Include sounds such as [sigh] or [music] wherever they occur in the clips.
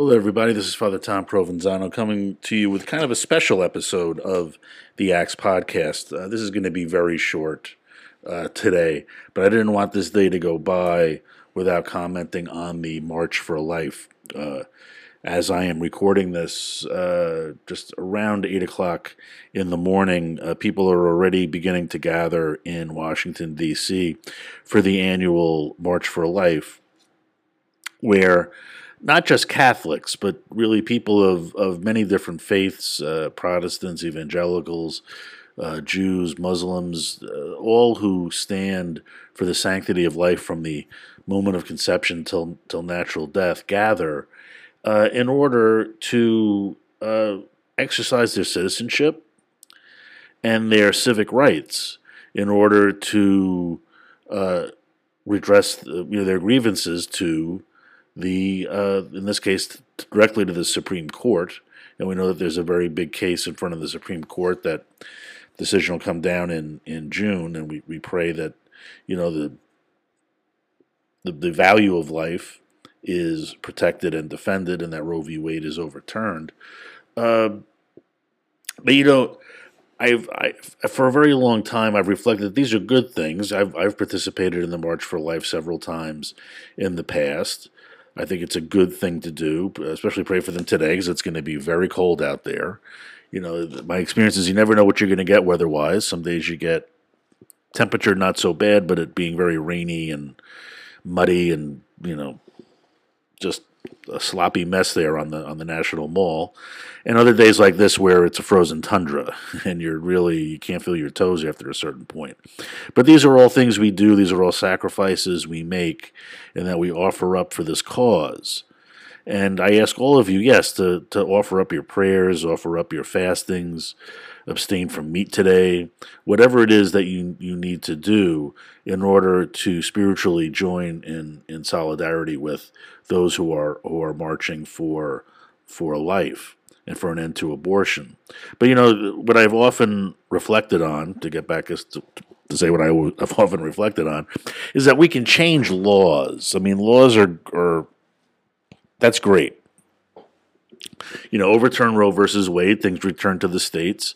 Hello, everybody. This is Father Tom Provenzano coming to you with kind of a special episode of the Acts podcast. Uh, this is going to be very short uh, today, but I didn't want this day to go by without commenting on the March for Life. Uh, as I am recording this, uh, just around 8 o'clock in the morning, uh, people are already beginning to gather in Washington, D.C. for the annual March for Life, where not just Catholics, but really people of, of many different faiths uh, Protestants, evangelicals, uh, Jews, Muslims, uh, all who stand for the sanctity of life from the moment of conception till, till natural death gather uh, in order to uh, exercise their citizenship and their civic rights in order to uh, redress you know, their grievances to the uh, in this case directly to the Supreme Court, and we know that there's a very big case in front of the Supreme Court that decision will come down in in June, and we, we pray that you know the the, the value of life is protected and defended, and that Roe v. Wade is overturned. Uh, but you know, I've I, for a very long time I've reflected that these are good things. I've I've participated in the March for Life several times in the past. I think it's a good thing to do, especially pray for them today because it's going to be very cold out there. You know, my experience is you never know what you're going to get weather wise. Some days you get temperature not so bad, but it being very rainy and muddy and, you know, just a sloppy mess there on the on the National Mall, and other days like this where it's a frozen tundra [laughs] and you're really you can't feel your toes after a certain point. But these are all things we do. These are all sacrifices we make, and that we offer up for this cause. And I ask all of you, yes, to to offer up your prayers, offer up your fastings, abstain from meat today, whatever it is that you, you need to do in order to spiritually join in, in solidarity with those who are who are marching for for life and for an end to abortion. But you know what I've often reflected on to get back to, to say what I've [laughs] often reflected on is that we can change laws. I mean, laws are are that's great you know, overturn Roe versus Wade, things return to the states,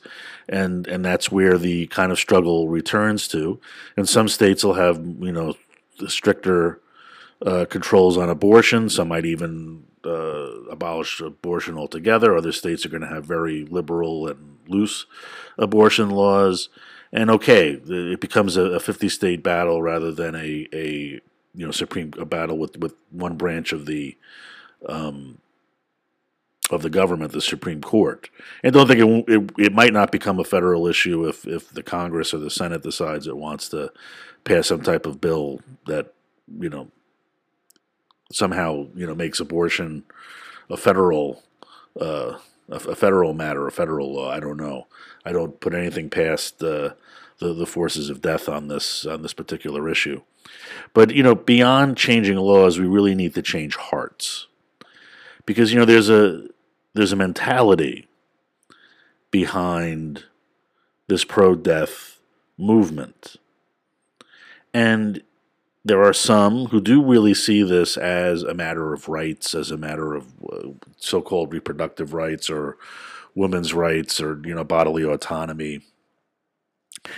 and and that's where the kind of struggle returns to. And some states will have you know stricter uh, controls on abortion. Some might even uh, abolish abortion altogether. Other states are going to have very liberal and loose abortion laws. And okay, it becomes a, 50 state battle rather than a, a you know supreme a battle with, with one branch of the um, of the government, the Supreme Court. And don't think it, it, it might not become a federal issue if if the Congress or the Senate decides it wants to pass some type of bill that you know somehow you know makes abortion a federal uh, a, a, federal matter, a federal law. I don't know. I don't put anything past uh, the the forces of death on this on this particular issue. But you know, beyond changing laws, we really need to change hearts because you know there's a there's a mentality behind this pro death movement. And there are some who do really see this as a matter of rights, as a matter of uh, so called reproductive rights or women's rights or, you know, bodily autonomy.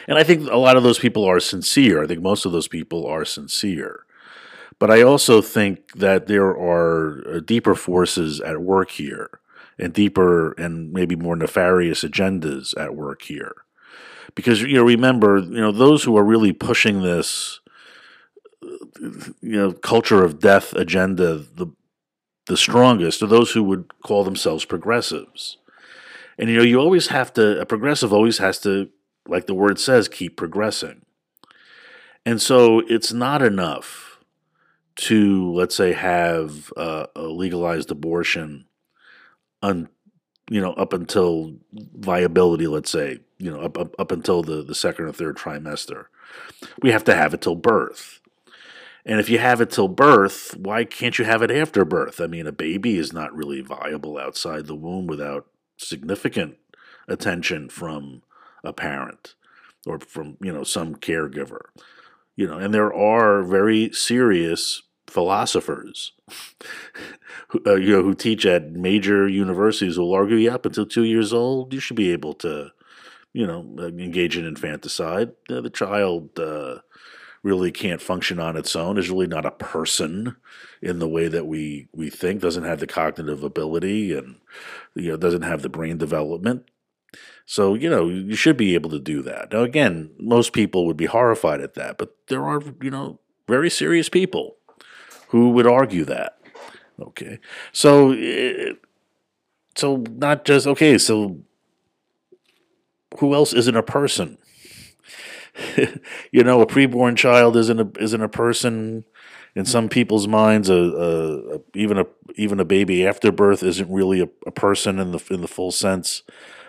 And I think a lot of those people are sincere. I think most of those people are sincere. But I also think that there are uh, deeper forces at work here and deeper and maybe more nefarious agendas at work here. Because you know, remember, you know, those who are really pushing this you know, culture of death agenda the the strongest are those who would call themselves progressives. And you know, you always have to a progressive always has to like the word says keep progressing. And so it's not enough to let's say have uh, a legalized abortion un, you know, up until viability, let's say, you know, up, up, up until the, the second or third trimester. We have to have it till birth. And if you have it till birth, why can't you have it after birth? I mean, a baby is not really viable outside the womb without significant attention from a parent or from, you know, some caregiver. You know, and there are very serious philosophers, [laughs] who, uh, you know, who teach at major universities will argue, yeah, up until two years old, you should be able to, you know, uh, engage in infanticide. The child uh, really can't function on its own. Is really not a person in the way that we we think. Doesn't have the cognitive ability and you know doesn't have the brain development. So you know you should be able to do that. Now again, most people would be horrified at that, but there are you know very serious people who would argue that. Okay, so eh, so not just okay. So who else isn't a person? [laughs] you know, a preborn child isn't a isn't a person. In some people's minds, a, a, a even a even a baby after birth isn't really a, a person in the in the full sense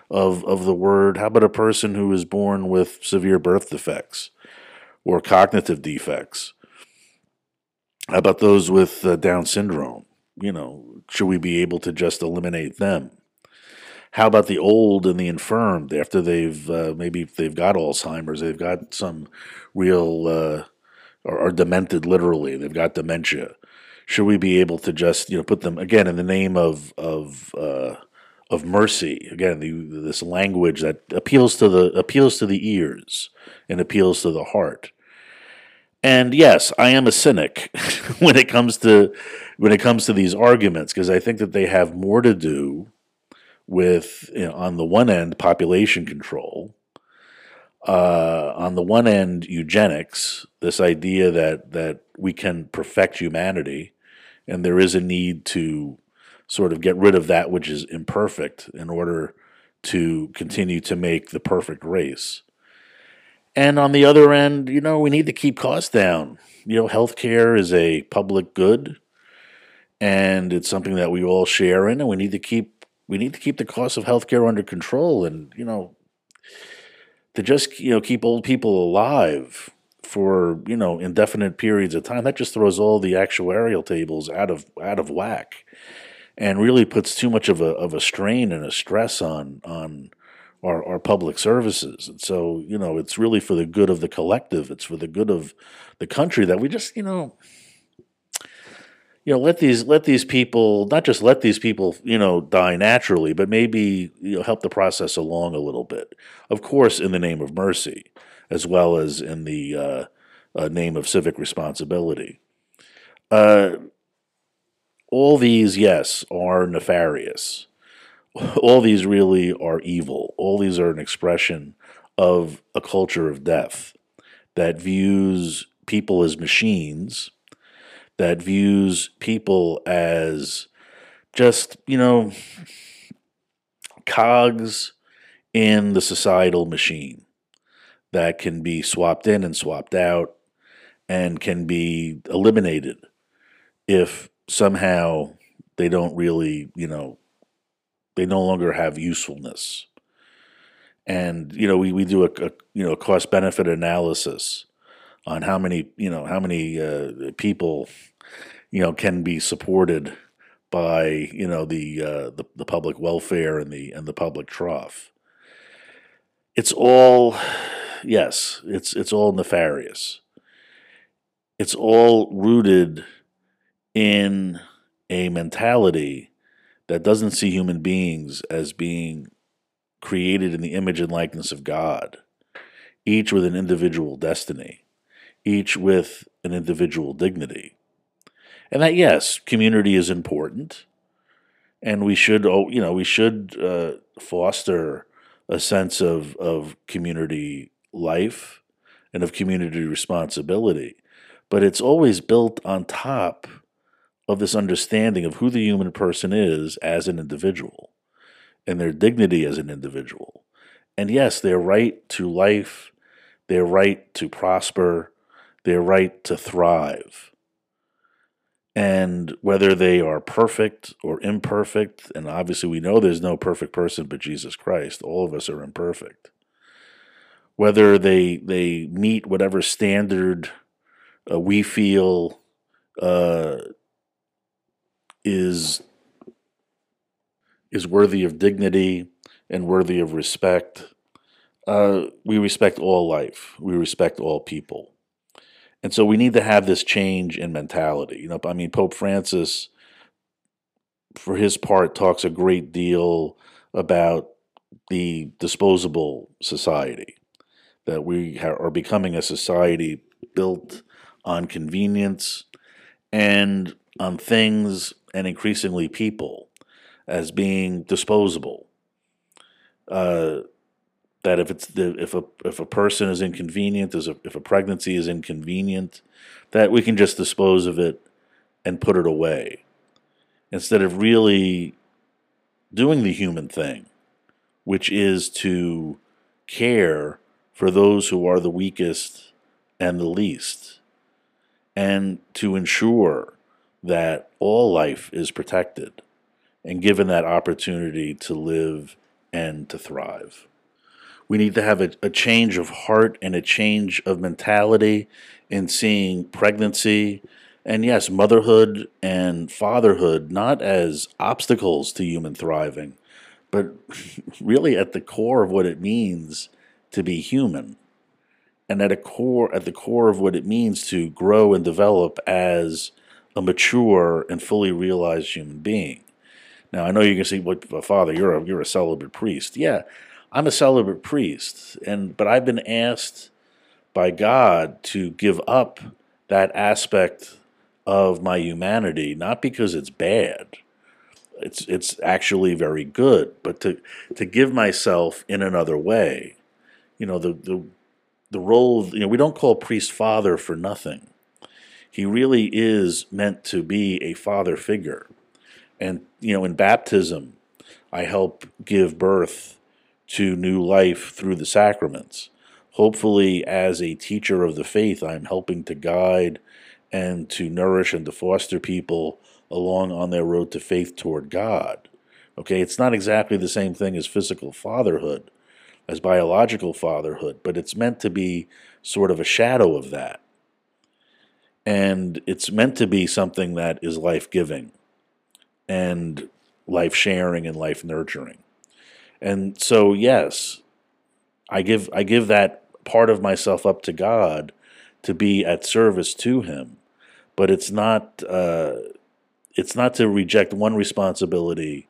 of of the word. How about a person who is born with severe birth defects or cognitive defects? How about those with uh, Down syndrome? You know, should we be able to just eliminate them? How about the old and the infirmed after they've uh, maybe they've got Alzheimer's, they've got some real uh, or, or demented literally, they've got dementia. Should we be able to just you know put them again in the name of of uh, of mercy? Again, the, this language that appeals to the appeals to the ears and appeals to the heart. And yes, I am a cynic [laughs] when it comes to when it comes to these arguments because I think that they have more to do with you know, on the one end population control, uh, on the one end eugenics, this idea that that we can perfect humanity, and there is a need to sort of get rid of that which is imperfect in order to continue to make the perfect race. And on the other end, you know, we need to keep costs down. You know, healthcare is a public good and it's something that we all share in and we need to keep we need to keep the cost of healthcare under control and, you know, to just, you know, keep old people alive for, you know, indefinite periods of time, that just throws all the actuarial tables out of out of whack and really puts too much of a of a strain and a stress on on our, public services. And so, you know, it's really for the good of the collective. It's for the good of the country that we just, you know, you know, let these let these people not just let these people, you know, die naturally, but maybe you know help the process along a little bit. Of course, in the name of mercy, as well as in the uh, uh, name of civic responsibility. Uh, all these, yes, are nefarious all these really are evil. All these are an expression of a culture of death that views people as machines, that views people as just, you know, cogs in the societal machine that can be swapped in and swapped out and can be eliminated if somehow they don't really, you know, they no longer have usefulness. And you know, we, we do a, a you know cost benefit analysis on how many you know how many uh, people you know can be supported by you know the, uh, the the public welfare and the and the public trough. It's all yes, it's it's all nefarious. It's all rooted in a mentality that doesn't see human beings as being created in the image and likeness of God, each with an individual destiny, each with an individual dignity. And that, yes, community is important, and we should, oh, you know, we should uh, foster a sense of, of community life and of community responsibility. But it's always built on top of this understanding of who the human person is as an individual and their dignity as an individual. And yes, their right to life, their right to prosper, their right to thrive. And whether they are perfect or imperfect, and obviously we know there's no perfect person but Jesus Christ, all of us are imperfect. Whether they, they meet whatever standard uh, we feel uh, is is worthy of dignity and worthy of respect. Uh, we respect all life. We respect all people. And so we need to have this change in mentality. You know, I mean, Pope Francis, for his part, talks a great deal about the disposable society, that we are becoming a society built on convenience and on things and increasingly people as being disposable. Uh, that if it's the, if a if a person is inconvenient, a, if a pregnancy is inconvenient, that we can just dispose of it and put it away, instead of really doing the human thing, which is to care for those who are the weakest and the least, and to ensure that all life is protected and given that opportunity to live and to thrive. We need to have a, a change of heart and a change of mentality in seeing pregnancy and, yes, motherhood and fatherhood not as obstacles to human thriving, but [laughs] really at the core of what it means to be human and at a core at the core of what it means to grow and develop as a mature and fully realized human being. Now I know you can say, "Well, Father, you're a you're a celibate priest." Yeah, I'm a celibate priest, and but I've been asked by God to give up that aspect of my humanity, not because it's bad. It's it's actually very good, but to to give myself in another way. You know, the the the role of, you know, we don't call priest father for nothing. He really is meant to be a father figure. And you know, in baptism, I help give birth to new life through the sacraments. Hopefully, as a teacher of the faith, I'm helping to guide and to nourish and to foster people along on their road to faith toward God. Okay, it's not exactly the same thing as physical fatherhood, as biological fatherhood, but it's meant to be sort of a shadow of that. And it's meant to be something that is life giving and life sharing and life nurturing. And so, yes, I give I give that part of myself up to God to be at service to Him, but it's not uh, it's not to reject one responsibility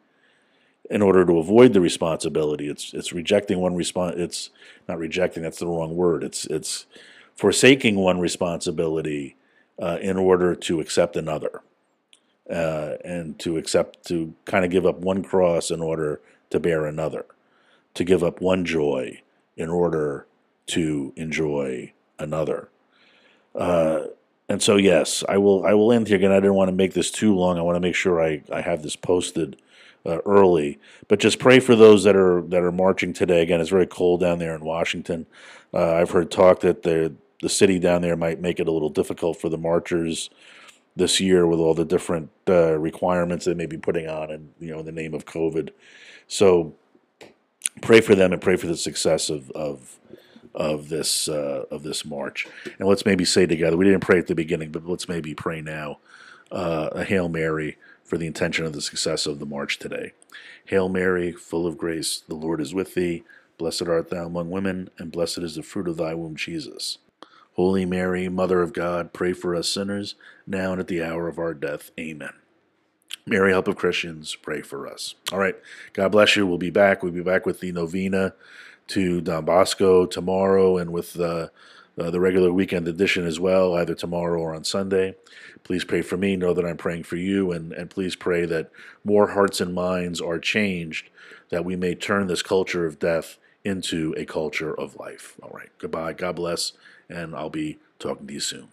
in order to avoid the responsibility. It's it's rejecting one response. It's not rejecting. That's the wrong word. It's it's forsaking one responsibility uh, in order to accept another, uh, and to accept to kind of give up one cross in order to bear another, to give up one joy in order to enjoy another. Uh, and so, yes, I will. I will end here again. I didn't want to make this too long. I want to make sure I, I have this posted uh, early. But just pray for those that are that are marching today. Again, it's very cold down there in Washington. Uh, I've heard talk that the the city down there might make it a little difficult for the marchers this year with all the different uh, requirements they may be putting on, and you know, in the name of COVID. So pray for them and pray for the success of of of this uh, of this march. And let's maybe say together. We didn't pray at the beginning, but let's maybe pray now. Uh, a hail Mary for the intention of the success of the march today. Hail Mary, full of grace, the Lord is with thee. Blessed art thou among women, and blessed is the fruit of thy womb, Jesus. Holy Mary, Mother of God, pray for us sinners, now and at the hour of our death. Amen. Mary, help of Christians, pray for us. All right. God bless you. We'll be back. We'll be back with the novena to Don Bosco tomorrow and with the, uh, the regular weekend edition as well, either tomorrow or on Sunday. Please pray for me. Know that I'm praying for you. And, and please pray that more hearts and minds are changed, that we may turn this culture of death into a culture of life. All right. Goodbye. God bless and I'll be talking to you soon.